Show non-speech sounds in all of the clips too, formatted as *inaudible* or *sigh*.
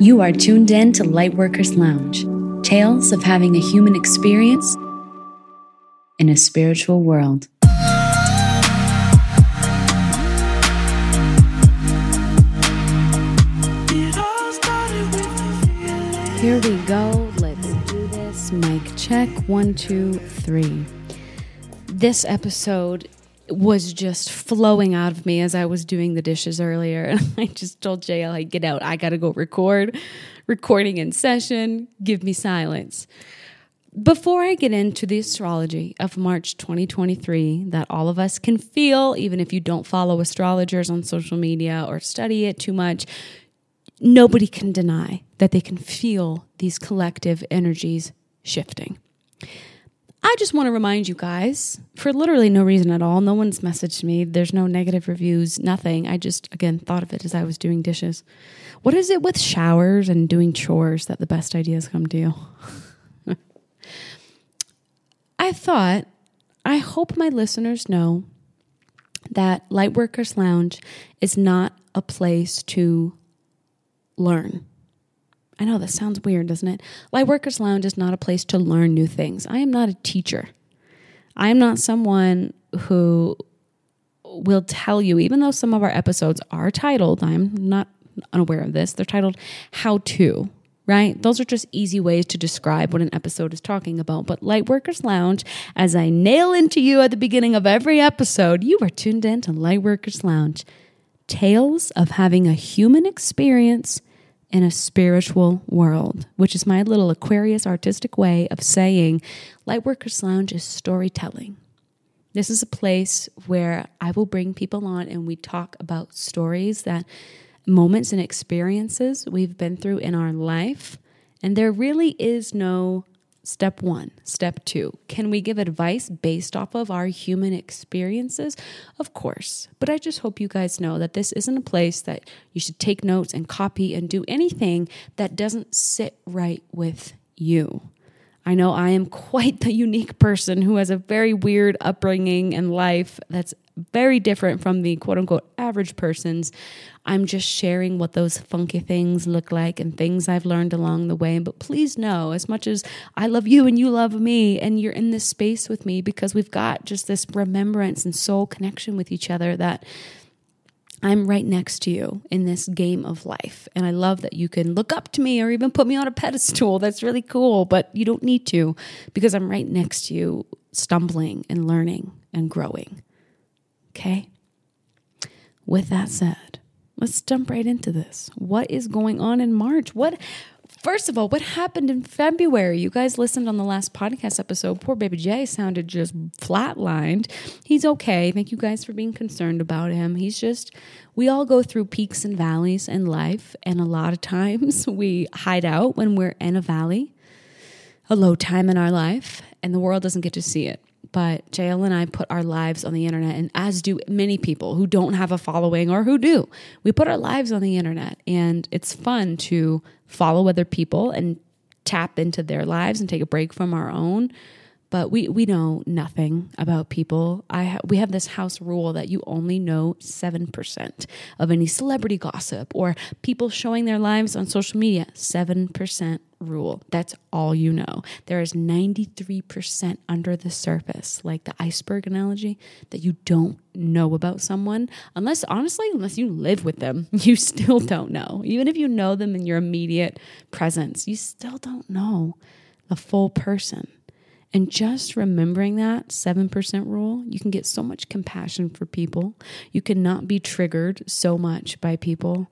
You are tuned in to Lightworkers Lounge tales of having a human experience in a spiritual world. Here we go. Let's do this. Mic check. One, two, three. This episode was just flowing out of me as I was doing the dishes earlier. *laughs* And I just told JL, like, get out. I got to go record. Recording in session. Give me silence. Before I get into the astrology of March 2023 that all of us can feel, even if you don't follow astrologers on social media or study it too much, nobody can deny that they can feel these collective energies shifting. I just want to remind you guys, for literally no reason at all, no one's messaged me, there's no negative reviews, nothing. I just, again, thought of it as I was doing dishes. What is it with showers and doing chores that the best ideas come to you? *laughs* I thought, I hope my listeners know that Lightworkers Lounge is not a place to learn. I know that sounds weird, doesn't it? Lightworkers Lounge is not a place to learn new things. I am not a teacher. I am not someone who will tell you, even though some of our episodes are titled, I'm not unaware of this, they're titled How To, right? Those are just easy ways to describe what an episode is talking about. But Lightworkers Lounge, as I nail into you at the beginning of every episode, you are tuned in to Lightworkers Lounge tales of having a human experience in a spiritual world, which is my little Aquarius artistic way of saying Lightworkers Lounge is storytelling. This is a place where I will bring people on and we talk about stories that moments and experiences we've been through in our life. And there really is no Step one. Step two. Can we give advice based off of our human experiences? Of course. But I just hope you guys know that this isn't a place that you should take notes and copy and do anything that doesn't sit right with you. I know I am quite the unique person who has a very weird upbringing and life that's very different from the quote unquote average person's. I'm just sharing what those funky things look like and things I've learned along the way. But please know, as much as I love you and you love me, and you're in this space with me because we've got just this remembrance and soul connection with each other that. I'm right next to you in this game of life. And I love that you can look up to me or even put me on a pedestal. That's really cool, but you don't need to because I'm right next to you, stumbling and learning and growing. Okay? With that said, let's jump right into this. What is going on in March? What First of all, what happened in February? You guys listened on the last podcast episode. Poor baby Jay sounded just flatlined. He's okay. Thank you guys for being concerned about him. He's just, we all go through peaks and valleys in life. And a lot of times *laughs* we hide out when we're in a valley, a low time in our life, and the world doesn't get to see it but JL and I put our lives on the internet, and as do many people who don't have a following or who do. We put our lives on the internet, and it's fun to follow other people and tap into their lives and take a break from our own but we we know nothing about people. I ha- we have this house rule that you only know 7% of any celebrity gossip or people showing their lives on social media. 7% rule. That's all you know. There is 93% under the surface, like the iceberg analogy, that you don't know about someone. Unless, honestly, unless you live with them, *laughs* you still don't know. Even if you know them in your immediate presence, you still don't know the full person. And just remembering that 7% rule, you can get so much compassion for people. You cannot be triggered so much by people.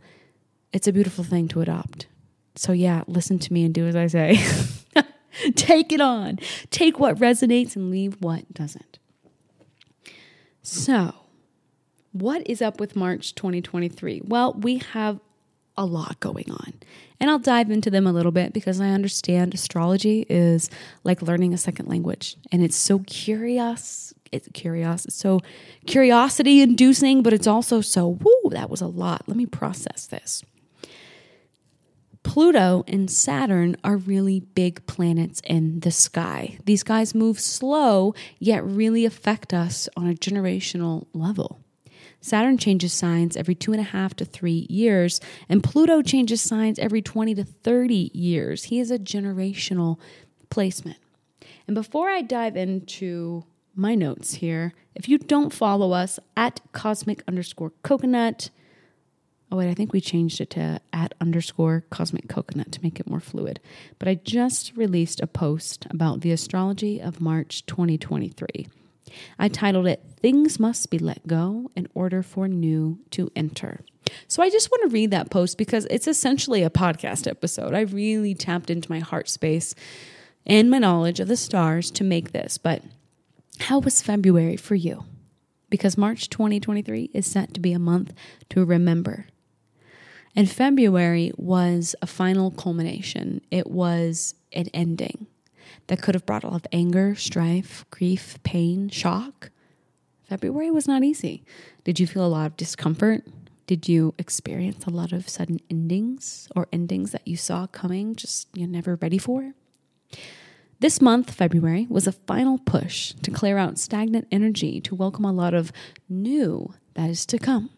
It's a beautiful thing to adopt. So, yeah, listen to me and do as I say. *laughs* Take it on. Take what resonates and leave what doesn't. So, what is up with March 2023? Well, we have a lot going on. And I'll dive into them a little bit because I understand astrology is like learning a second language and it's so curious. It's curious. It's so curiosity inducing, but it's also so, whoo, that was a lot. Let me process this. Pluto and Saturn are really big planets in the sky. These guys move slow, yet really affect us on a generational level. Saturn changes signs every two and a half to three years, and Pluto changes signs every 20 to 30 years. He is a generational placement. And before I dive into my notes here, if you don't follow us at cosmic underscore coconut, oh wait, I think we changed it to at underscore cosmic coconut to make it more fluid. But I just released a post about the astrology of March 2023. I titled it Things Must Be Let Go in Order for New to Enter. So I just want to read that post because it's essentially a podcast episode. I really tapped into my heart space and my knowledge of the stars to make this. But how was February for you? Because March 2023 is set to be a month to remember. And February was a final culmination, it was an ending that could have brought a lot of anger, strife, grief, pain, shock. February was not easy. Did you feel a lot of discomfort? Did you experience a lot of sudden endings or endings that you saw coming, just you're never ready for? This month, February, was a final push to clear out stagnant energy to welcome a lot of new that is to come.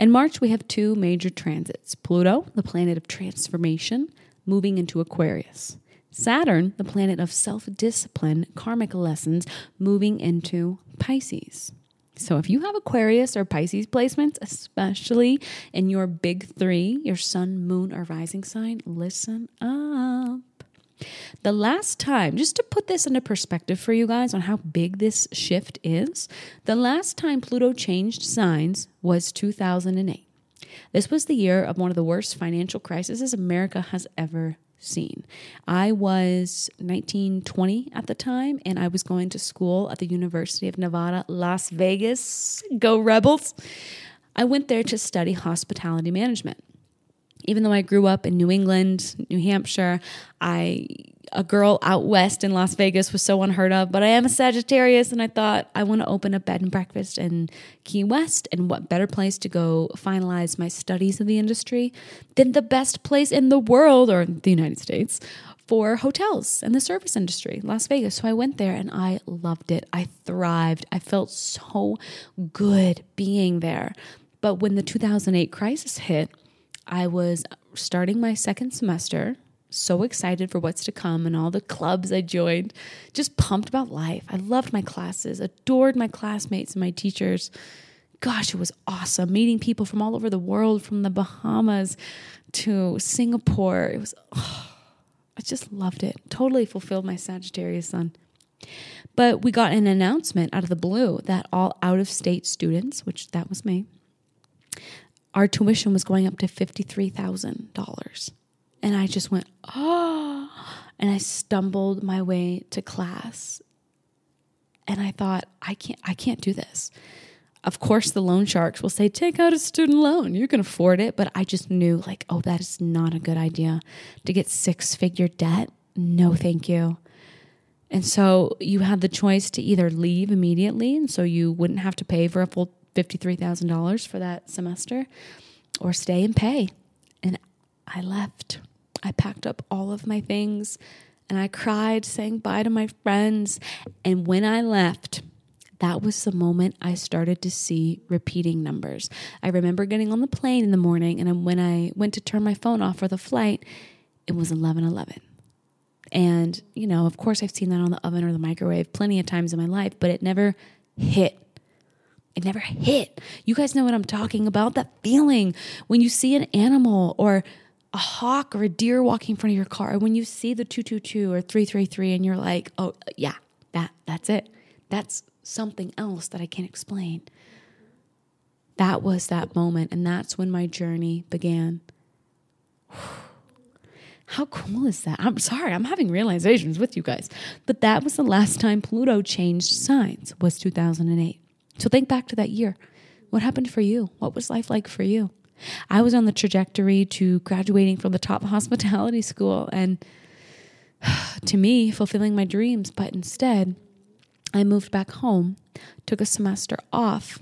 In March, we have two major transits Pluto, the planet of transformation, moving into Aquarius, Saturn, the planet of self discipline, karmic lessons, moving into Pisces. So, if you have Aquarius or Pisces placements, especially in your big three, your sun, moon, or rising sign, listen up. The last time, just to put this into perspective for you guys on how big this shift is, the last time Pluto changed signs was 2008. This was the year of one of the worst financial crises America has ever seen. I was 19, 20 at the time, and I was going to school at the University of Nevada, Las Vegas. Go Rebels! I went there to study hospitality management. Even though I grew up in New England, New Hampshire, I a girl out west in Las Vegas was so unheard of, but I am a Sagittarius and I thought I want to open a bed and breakfast in Key West. And what better place to go finalize my studies of the industry than the best place in the world or the United States for hotels and the service industry, Las Vegas. So I went there and I loved it. I thrived. I felt so good being there. But when the 2008 crisis hit, I was starting my second semester so excited for what's to come and all the clubs I joined, just pumped about life. I loved my classes, adored my classmates and my teachers. Gosh, it was awesome meeting people from all over the world, from the Bahamas to Singapore. It was, oh, I just loved it. Totally fulfilled my Sagittarius sun. But we got an announcement out of the blue that all out of state students, which that was me, our tuition was going up to $53,000. And I just went, oh, and I stumbled my way to class. And I thought, I can't, I can't do this. Of course, the loan sharks will say, take out a student loan. You can afford it. But I just knew, like, oh, that is not a good idea to get six figure debt. No, thank you. And so you had the choice to either leave immediately, and so you wouldn't have to pay for a full $53,000 for that semester, or stay and pay. And I left. I packed up all of my things and I cried, saying bye to my friends. And when I left, that was the moment I started to see repeating numbers. I remember getting on the plane in the morning, and when I went to turn my phone off for the flight, it was 1111. And, you know, of course, I've seen that on the oven or the microwave plenty of times in my life, but it never hit. It never hit. You guys know what I'm talking about that feeling when you see an animal or a hawk or a deer walking in front of your car, when you see the 222 or 333 and you're like, oh, yeah, that, that's it. That's something else that I can't explain. That was that moment. And that's when my journey began. *sighs* How cool is that? I'm sorry, I'm having realizations with you guys. But that was the last time Pluto changed signs was 2008. So think back to that year. What happened for you? What was life like for you? I was on the trajectory to graduating from the top *laughs* hospitality school and *sighs* to me, fulfilling my dreams. But instead, I moved back home, took a semester off,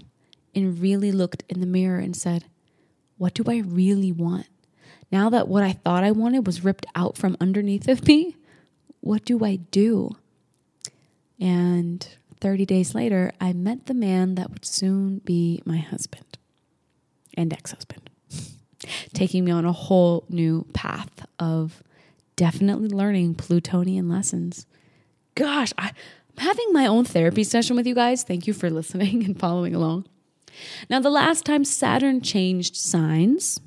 and really looked in the mirror and said, What do I really want? Now that what I thought I wanted was ripped out from underneath of me, what do I do? And 30 days later, I met the man that would soon be my husband and ex husband, *laughs* taking me on a whole new path of definitely learning Plutonian lessons. Gosh, I, I'm having my own therapy session with you guys. Thank you for *laughs* listening and following along. Now, the last time Saturn changed signs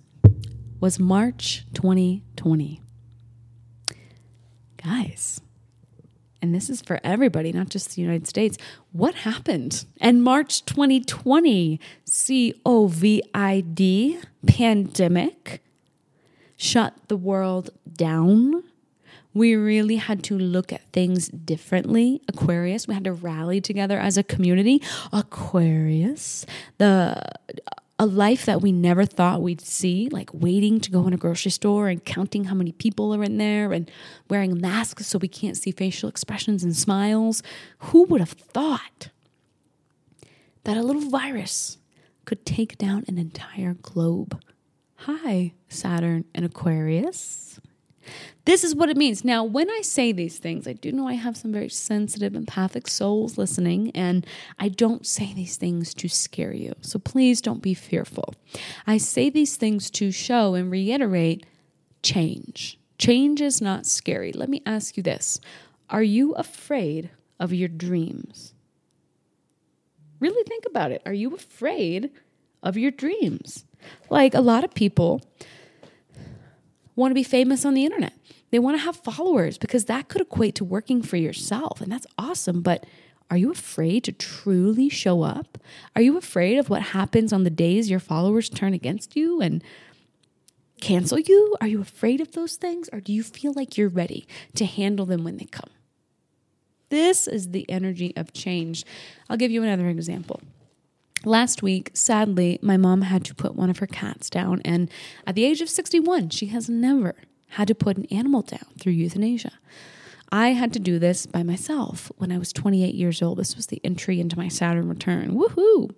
was March 2020. Guys, and this is for everybody, not just the United States. What happened? And March 2020, COVID pandemic shut the world down. We really had to look at things differently. Aquarius, we had to rally together as a community. Aquarius, the a life that we never thought we'd see, like waiting to go in a grocery store and counting how many people are in there and wearing masks so we can't see facial expressions and smiles. Who would have thought that a little virus could take down an entire globe? Hi, Saturn and Aquarius. This is what it means. Now, when I say these things, I do know I have some very sensitive, empathic souls listening, and I don't say these things to scare you. So please don't be fearful. I say these things to show and reiterate change. Change is not scary. Let me ask you this Are you afraid of your dreams? Really think about it. Are you afraid of your dreams? Like a lot of people want to be famous on the internet. They want to have followers because that could equate to working for yourself. And that's awesome. But are you afraid to truly show up? Are you afraid of what happens on the days your followers turn against you and cancel you? Are you afraid of those things? Or do you feel like you're ready to handle them when they come? This is the energy of change. I'll give you another example. Last week, sadly, my mom had to put one of her cats down, and at the age of 61, she has never had to put an animal down through euthanasia. I had to do this by myself when I was 28 years old. This was the entry into my Saturn return. Woohoo!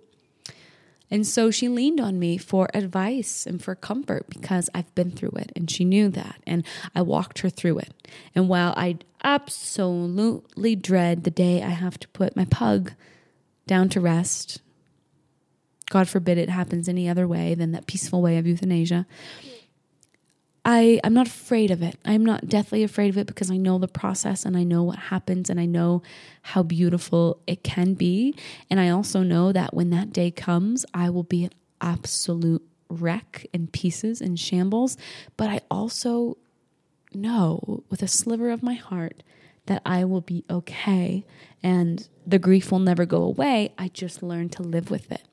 And so she leaned on me for advice and for comfort because I've been through it and she knew that. And I walked her through it. And while I absolutely dread the day I have to put my pug down to rest God forbid it happens any other way than that peaceful way of euthanasia. I, I'm not afraid of it. I'm not deathly afraid of it because I know the process and I know what happens and I know how beautiful it can be. And I also know that when that day comes, I will be an absolute wreck in pieces and shambles. But I also know with a sliver of my heart that I will be okay and the grief will never go away. I just learn to live with it.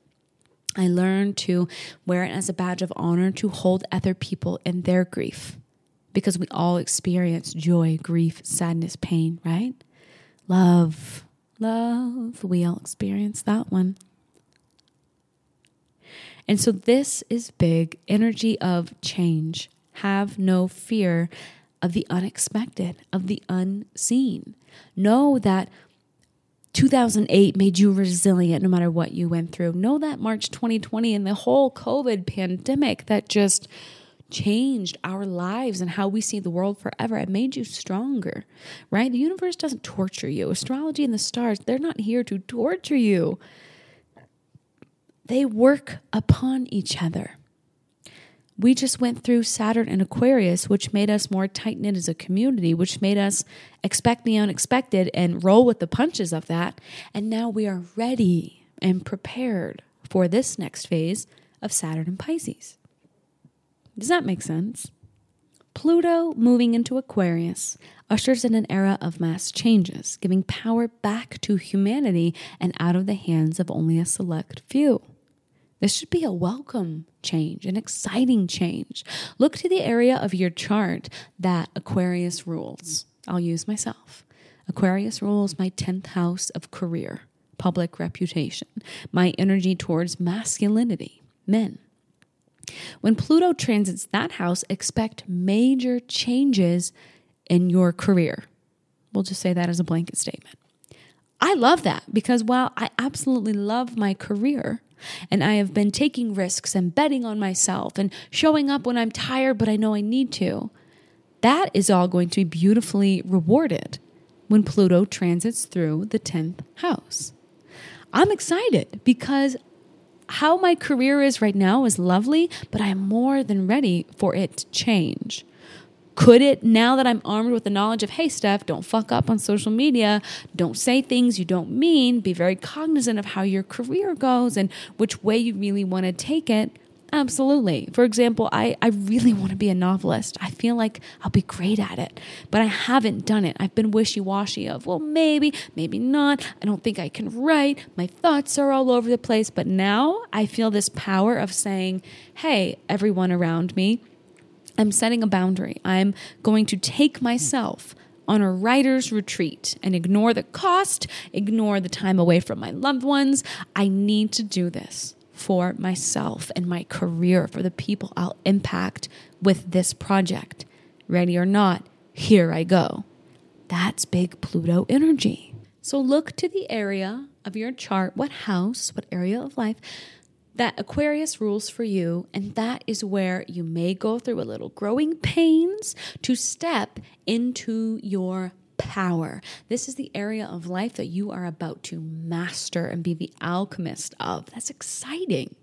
I learned to wear it as a badge of honor to hold other people in their grief because we all experience joy, grief, sadness, pain, right? Love, love, we all experience that one. And so this is big energy of change. Have no fear of the unexpected, of the unseen. Know that 2008 made you resilient no matter what you went through. Know that March 2020 and the whole COVID pandemic that just changed our lives and how we see the world forever. It made you stronger, right? The universe doesn't torture you. Astrology and the stars, they're not here to torture you. They work upon each other. We just went through Saturn and Aquarius, which made us more tight knit as a community, which made us expect the unexpected and roll with the punches of that. And now we are ready and prepared for this next phase of Saturn and Pisces. Does that make sense? Pluto moving into Aquarius ushers in an era of mass changes, giving power back to humanity and out of the hands of only a select few. This should be a welcome change, an exciting change. Look to the area of your chart that Aquarius rules. I'll use myself. Aquarius rules my 10th house of career, public reputation, my energy towards masculinity, men. When Pluto transits that house, expect major changes in your career. We'll just say that as a blanket statement. I love that because while I absolutely love my career, and I have been taking risks and betting on myself and showing up when I'm tired, but I know I need to. That is all going to be beautifully rewarded when Pluto transits through the 10th house. I'm excited because how my career is right now is lovely, but I'm more than ready for it to change. Could it, now that I'm armed with the knowledge of, hey, Steph, don't fuck up on social media, don't say things you don't mean, be very cognizant of how your career goes and which way you really want to take it? Absolutely. For example, I, I really want to be a novelist. I feel like I'll be great at it, but I haven't done it. I've been wishy washy of, well, maybe, maybe not. I don't think I can write. My thoughts are all over the place. But now I feel this power of saying, hey, everyone around me, I'm setting a boundary. I'm going to take myself on a writer's retreat and ignore the cost, ignore the time away from my loved ones. I need to do this for myself and my career, for the people I'll impact with this project. Ready or not, here I go. That's big Pluto energy. So look to the area of your chart, what house, what area of life that Aquarius rules for you, and that is where you may go through a little growing pains to step into your power. This is the area of life that you are about to master and be the alchemist of. That's exciting.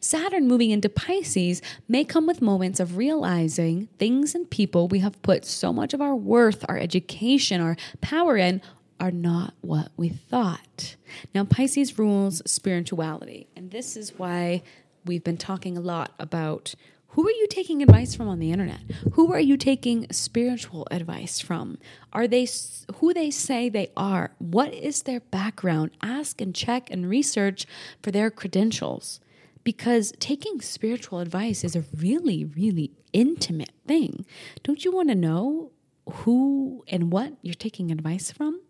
Saturn moving into Pisces may come with moments of realizing things and people we have put so much of our worth, our education, our power in are not what we thought. Now, Pisces rules spirituality, and this is why we've been talking a lot about who are you taking advice from on the internet? Who are you taking spiritual advice from? Are they who they say they are? What is their background? Ask and check and research for their credentials. Because taking spiritual advice is a really, really intimate thing. Don't you want to know who and what you're taking advice from?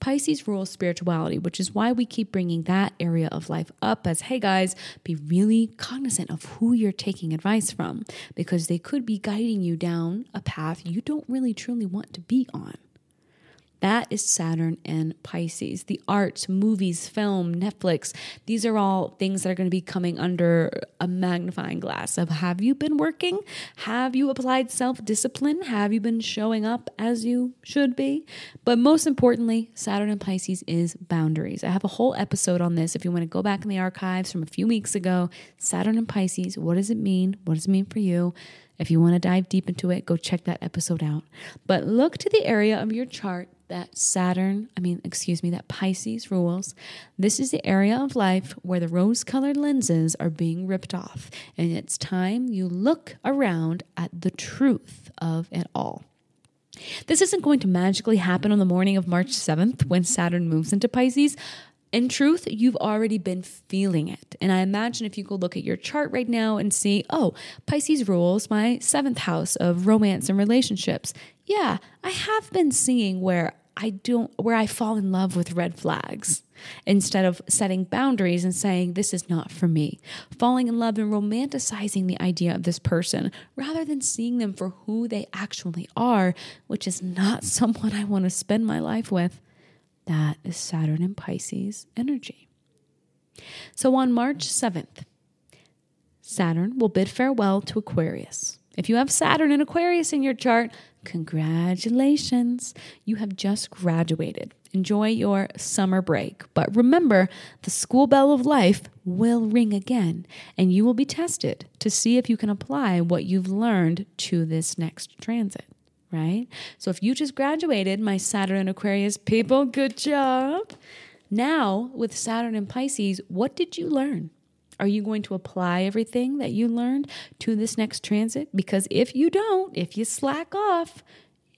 Pisces rules spirituality, which is why we keep bringing that area of life up as hey guys, be really cognizant of who you're taking advice from because they could be guiding you down a path you don't really truly want to be on. That is Saturn and Pisces. The arts, movies, film, Netflix, these are all things that are going to be coming under a magnifying glass of have you been working? Have you applied self discipline? Have you been showing up as you should be? But most importantly, Saturn and Pisces is boundaries. I have a whole episode on this if you want to go back in the archives from a few weeks ago. Saturn and Pisces, what does it mean? What does it mean for you? If you want to dive deep into it, go check that episode out. But look to the area of your chart that Saturn, I mean, excuse me, that Pisces rules. This is the area of life where the rose colored lenses are being ripped off. And it's time you look around at the truth of it all. This isn't going to magically happen on the morning of March 7th when Saturn moves into Pisces. In truth, you've already been feeling it. And I imagine if you go look at your chart right now and see, oh, Pisces rules my seventh house of romance and relationships. Yeah, I have been seeing where I don't, where I fall in love with red flags instead of setting boundaries and saying, this is not for me. Falling in love and romanticizing the idea of this person rather than seeing them for who they actually are, which is not *laughs* someone I want to spend my life with. That is Saturn and Pisces energy. So on March 7th, Saturn will bid farewell to Aquarius. If you have Saturn and Aquarius in your chart, congratulations. You have just graduated. Enjoy your summer break. But remember, the school bell of life will ring again, and you will be tested to see if you can apply what you've learned to this next transit, right? So if you just graduated, my Saturn and Aquarius people, good job. Now, with Saturn and Pisces, what did you learn? Are you going to apply everything that you learned to this next transit? Because if you don't, if you slack off,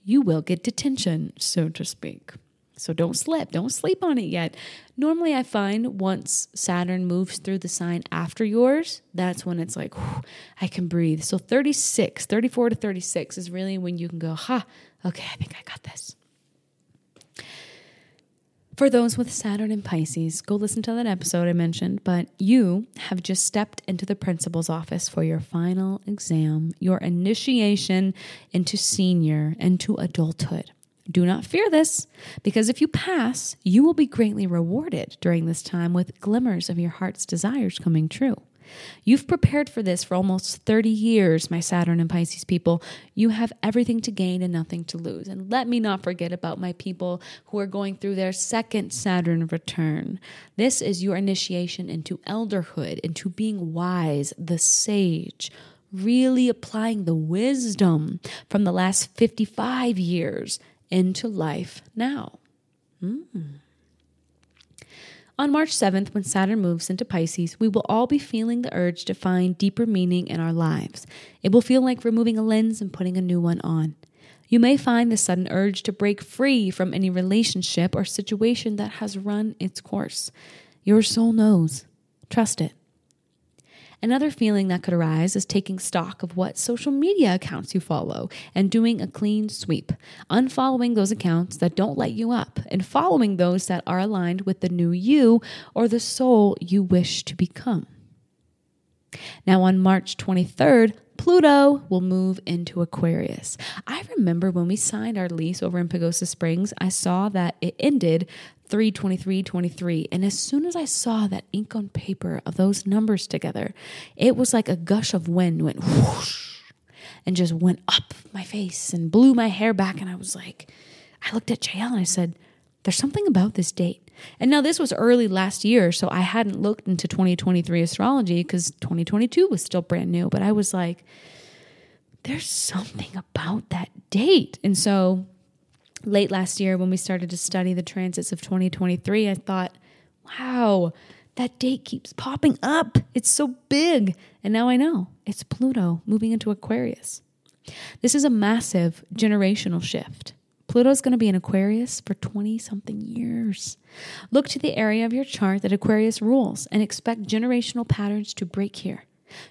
you will get detention, so to speak. So don't slip, don't sleep on it yet. Normally, I find once Saturn moves through the sign after yours, that's when it's like, whew, I can breathe. So 36, 34 to 36 is really when you can go, ha, okay, I think I got this. For those with Saturn and Pisces, go listen to that episode I mentioned, but you have just stepped into the principal's office for your final exam, your initiation into senior into adulthood. Do not fear this, because if you pass, you will be greatly rewarded during this time with glimmers of your heart's desires coming true. You've prepared for this for almost 30 years, my Saturn and Pisces people. You have everything to gain and nothing to lose. And let me not forget about my people who are going through their second Saturn return. This is your initiation into elderhood, into being wise, the sage, really applying the wisdom from the last 55 years into life now. Mm. On March 7th, when Saturn moves into Pisces, we will all be feeling the urge to find deeper meaning in our lives. It will feel like removing a lens and putting a new one on. You may find the sudden urge to break free from any relationship or situation that has run its course. Your soul knows. Trust it. Another feeling that could arise is taking stock of what social media accounts you follow and doing a clean sweep, unfollowing those accounts that don't light you up and following those that are aligned with the new you or the soul you wish to become. Now, on March 23rd, Pluto will move into Aquarius. I remember when we signed our lease over in Pagosa Springs, I saw that it ended 32323 and as soon as I saw that ink on paper of those numbers together, it was like a gush of wind went whoosh and just went up my face and blew my hair back and I was like I looked at JL and I said, there's something about this date. And now this was early last year, so I hadn't looked into 2023 astrology because 2022 was still brand new. But I was like, there's something about that date. And so late last year, when we started to study the transits of 2023, I thought, wow, that date keeps popping up. It's so big. And now I know it's Pluto moving into Aquarius. This is a massive generational shift. Pluto's going to be in Aquarius for 20 something years. Look to the area of your chart that Aquarius rules and expect generational patterns to break here.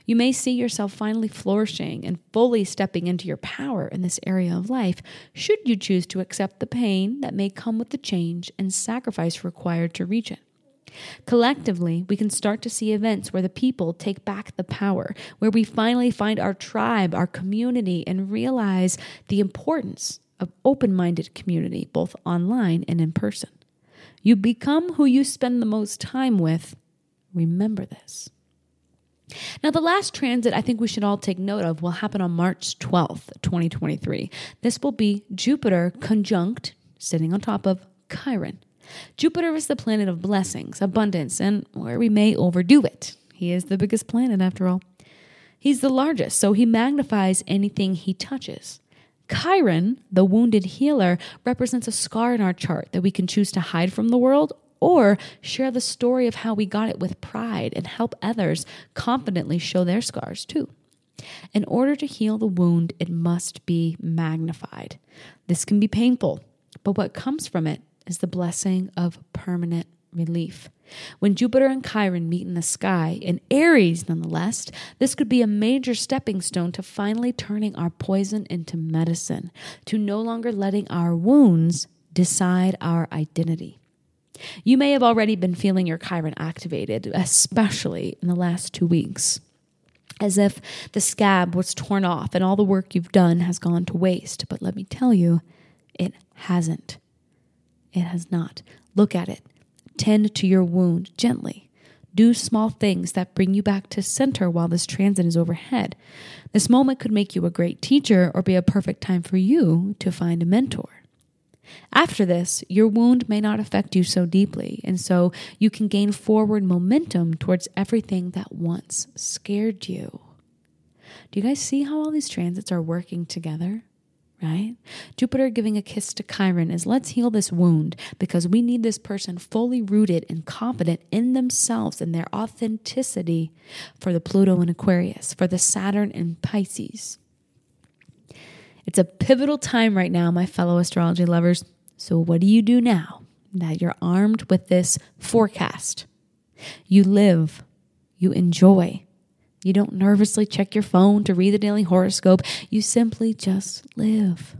You may see yourself finally flourishing and fully stepping into your power in this area of life, should you choose to accept the pain that may come with the change and sacrifice required to reach it. Collectively, we can start to see events where the people take back the power, where we finally find our tribe, our community, and realize the importance of open minded community, both online and in person. You become who you spend the most time with. Remember this. Now, the last transit I think we should all take note of will happen on March 12th, 2023. This will be Jupiter conjunct, sitting on top of Chiron. Jupiter is the planet of blessings, abundance, and where we may overdo it. He is the biggest planet, after all. He's the largest, so he magnifies anything he touches. Chiron, the wounded healer, represents a scar in our chart that we can choose to hide from the world or share the story of how we got it with pride and help others confidently show their scars too. In order to heal the wound, it must be magnified. This can be painful, but what comes from it is the blessing of permanent relief. When Jupiter and Chiron meet in the sky, in Aries nonetheless, this could be a major stepping stone to finally turning our poison into medicine, to no longer letting our wounds decide our identity. You may have already been feeling your Chiron activated, especially in the last two weeks, as if the scab was torn off and all the work you've done has gone to waste. But let me tell you, it hasn't. It has not. Look at it. Tend to your wound gently. Do small things that bring you back to center while this transit is overhead. This moment could make you a great teacher or be a perfect time for you to find a mentor. After this, your wound may not affect you so deeply, and so you can gain forward momentum towards everything that once scared you. Do you guys see how all these transits are working together? Right? Jupiter giving a kiss to Chiron is let's heal this wound because we need this person fully rooted and confident in themselves and their authenticity for the Pluto and Aquarius, for the Saturn and Pisces. It's a pivotal time right now, my fellow astrology lovers. So, what do you do now that you're armed with this forecast? You live, you enjoy, you don't nervously check your phone to read the daily horoscope. You simply just live.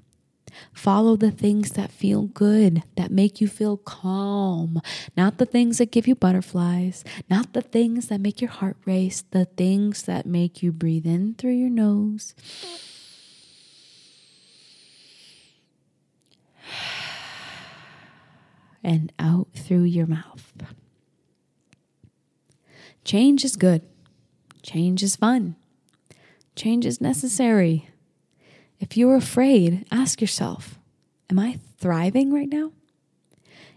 Follow the things that feel good, that make you feel calm, not the things that give you butterflies, not the things that make your heart race, the things that make you breathe in through your nose. And out through your mouth. Change is good. Change is fun. Change is necessary. If you're afraid, ask yourself, Am I thriving right now?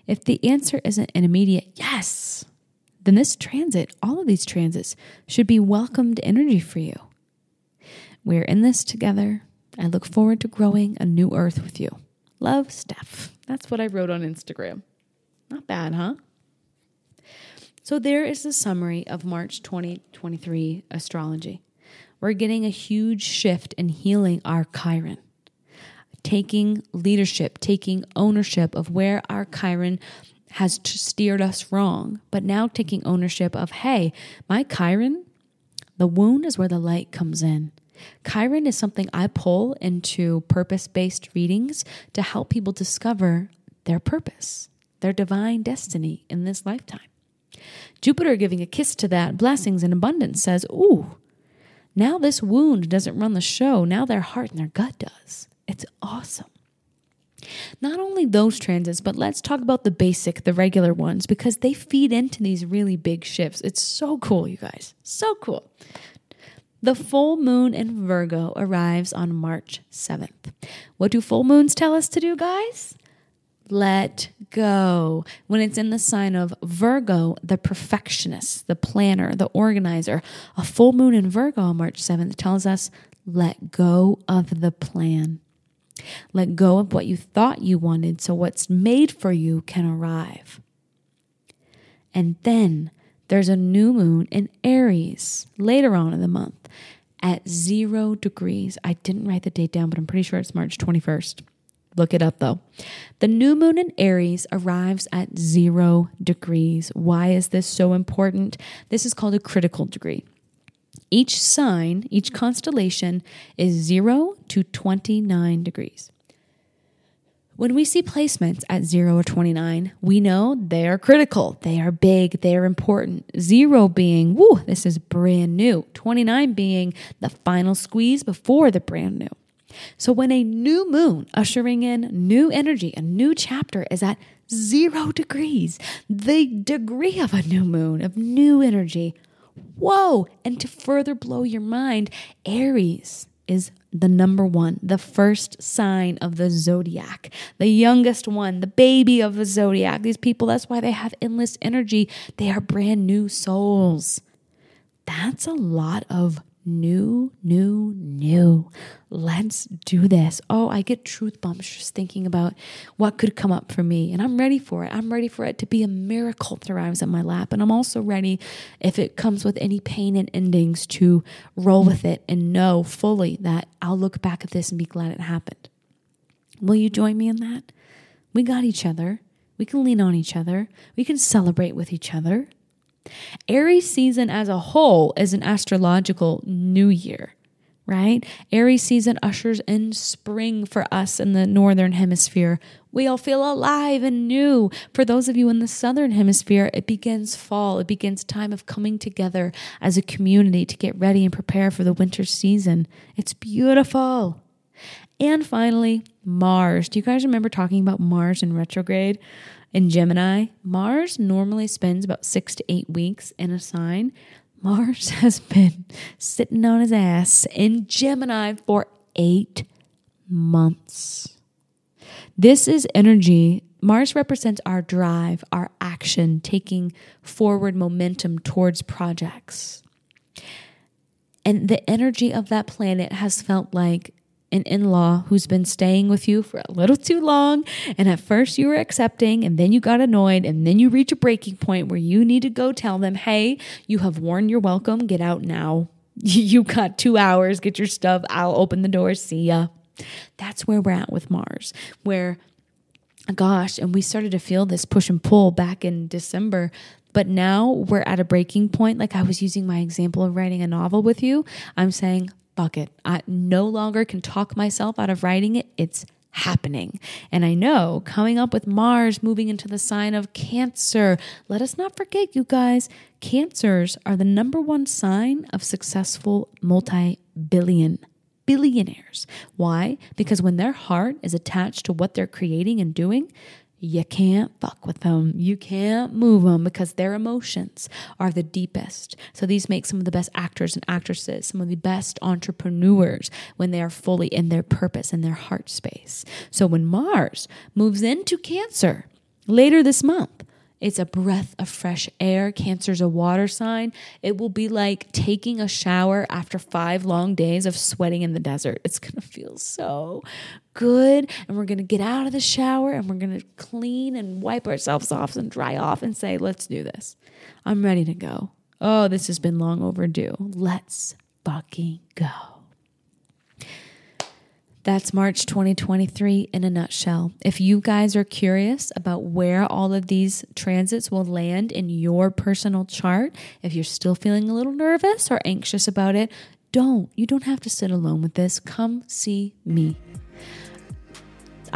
If the answer isn't an immediate yes, then this transit, all of these transits, should be welcomed energy for you. We're in this together. I look forward to growing a new earth with you. Love, Steph. That's what I wrote on Instagram. Not bad, huh? So, there is the summary of March 2023 astrology. We're getting a huge shift in healing our Chiron, taking leadership, taking ownership of where our Chiron has steered us wrong, but now taking ownership of, hey, my Chiron, the wound is where the light comes in. Chiron is something I pull into purpose based readings to help people discover their purpose, their divine destiny in this lifetime. Jupiter giving a kiss to that, blessings and abundance, says, Ooh, now this wound doesn't run the show. Now their heart and their gut does. It's awesome. Not only those transits, but let's talk about the basic, the regular ones, because they feed into these really big shifts. It's so cool, you guys. So cool. The full moon in Virgo arrives on March 7th. What do full moons tell us to do, guys? Let go. When it's in the sign of Virgo, the perfectionist, the planner, the organizer, a full moon in Virgo on March 7th tells us let go of the plan. Let go of what you thought you wanted so what's made for you can arrive. And then there's a new moon in Aries later on in the month at zero degrees. I didn't write the date down, but I'm pretty sure it's March 21st. Look it up though. The new moon in Aries arrives at zero degrees. Why is this so important? This is called a critical degree. Each sign, each constellation is 0 to 29 degrees. When we see placements at 0 or 29, we know they are critical, they are big, they are important. 0 being, whoo, this is brand new. 29 being the final squeeze before the brand new. So when a new moon ushering in new energy, a new chapter is at zero degrees, the degree of a new moon, of new energy. Whoa! And to further blow your mind, Aries is the number one, the first sign of the zodiac, the youngest one, the baby of the zodiac. These people, that's why they have endless energy. They are brand new souls. That's a lot of new, new, new. Let's do this. Oh, I get truth bumps just thinking about what could come up for me. And I'm ready for it. I'm ready for it to be a miracle that arrives in my lap. And I'm also ready, if it comes with any pain and endings, to roll with it and know fully that I'll look back at this and be glad it happened. Will you join me in that? We got each other. We can lean on each other. We can celebrate with each other. Aries season as a whole is an astrological new year, right? Aries season ushers in spring for us in the northern hemisphere. We all feel alive and new. For those of you in the southern hemisphere, it begins fall. It begins time of coming together as a community to get ready and prepare for the winter season. It's beautiful. And finally, Mars. Do you guys remember talking about Mars in retrograde? In Gemini, Mars normally spends about six to eight weeks in a sign. Mars *laughs* has been sitting on his ass in Gemini for eight months. This is energy. Mars represents our drive, our action, taking forward momentum towards projects. And the energy of that planet has felt like an in law who's been staying with you for a little too long. And at first you were accepting, and then you got annoyed, and then you reach a breaking point where you need to go tell them, hey, you have worn your welcome, get out now. *laughs* You got two hours, get your stuff, I'll open the door, see ya. That's where we're at with Mars, where gosh, and we started to feel this push and pull back in December. But now we're at a breaking point. Like I was using my example of writing a novel with you. I'm saying, fuck it. I no longer can talk myself out of writing it. It's happening. And I know coming up with Mars moving into the sign of Cancer, let us not forget, you guys, Cancers are the number one sign of successful multi billion billionaires. Why? Because when their heart is attached to what they're creating and doing, you can't fuck with them. You can't move them because their emotions are the deepest. So these make some of the best actors and actresses, some of the best entrepreneurs when they are fully in their purpose and their heart space. So when Mars moves into Cancer later this month, it's a breath of fresh air. Cancer's a water sign. It will be like taking a shower after five long days of sweating in the desert. It's going to feel so good. And we're going to get out of the shower and we're going to clean and wipe ourselves off and dry off and say, let's do this. I'm ready to go. Oh, this has been long overdue. Let's fucking go. That's March 2023 in a nutshell. If you guys are curious about where all of these transits will land in your personal chart, if you're still feeling a little nervous or anxious about it, don't. You don't have to sit alone with this. Come see me.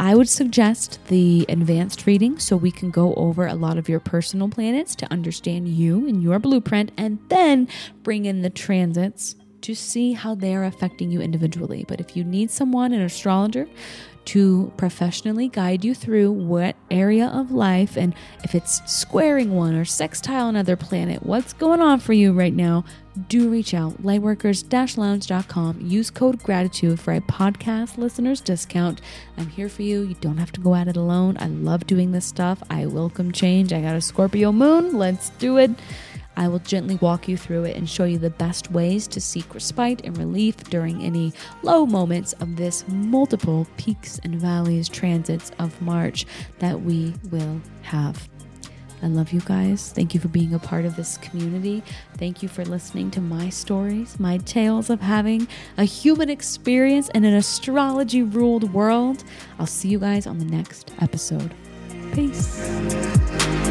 I would suggest the advanced reading so we can go over a lot of your personal planets to understand you and your blueprint and then bring in the transits to see how they're affecting you individually. But if you need someone, an astrologer, to professionally guide you through what area of life and if it's squaring one or sextile another planet, what's going on for you right now, do reach out. Lightworkers-lounge.com. Use code gratitude for a podcast listeners discount. I'm here for you. You don't have to go at it alone. I love doing this stuff. I welcome change. I got a Scorpio moon. Let's do it. I will gently walk you through it and show you the best ways to seek respite and relief during any low moments of this multiple peaks and valleys transits of March that we will have. I love you guys. Thank you for being a part of this community. Thank you for listening to my stories, my tales of having a human experience in an astrology ruled world. I'll see you guys on the next episode. Peace.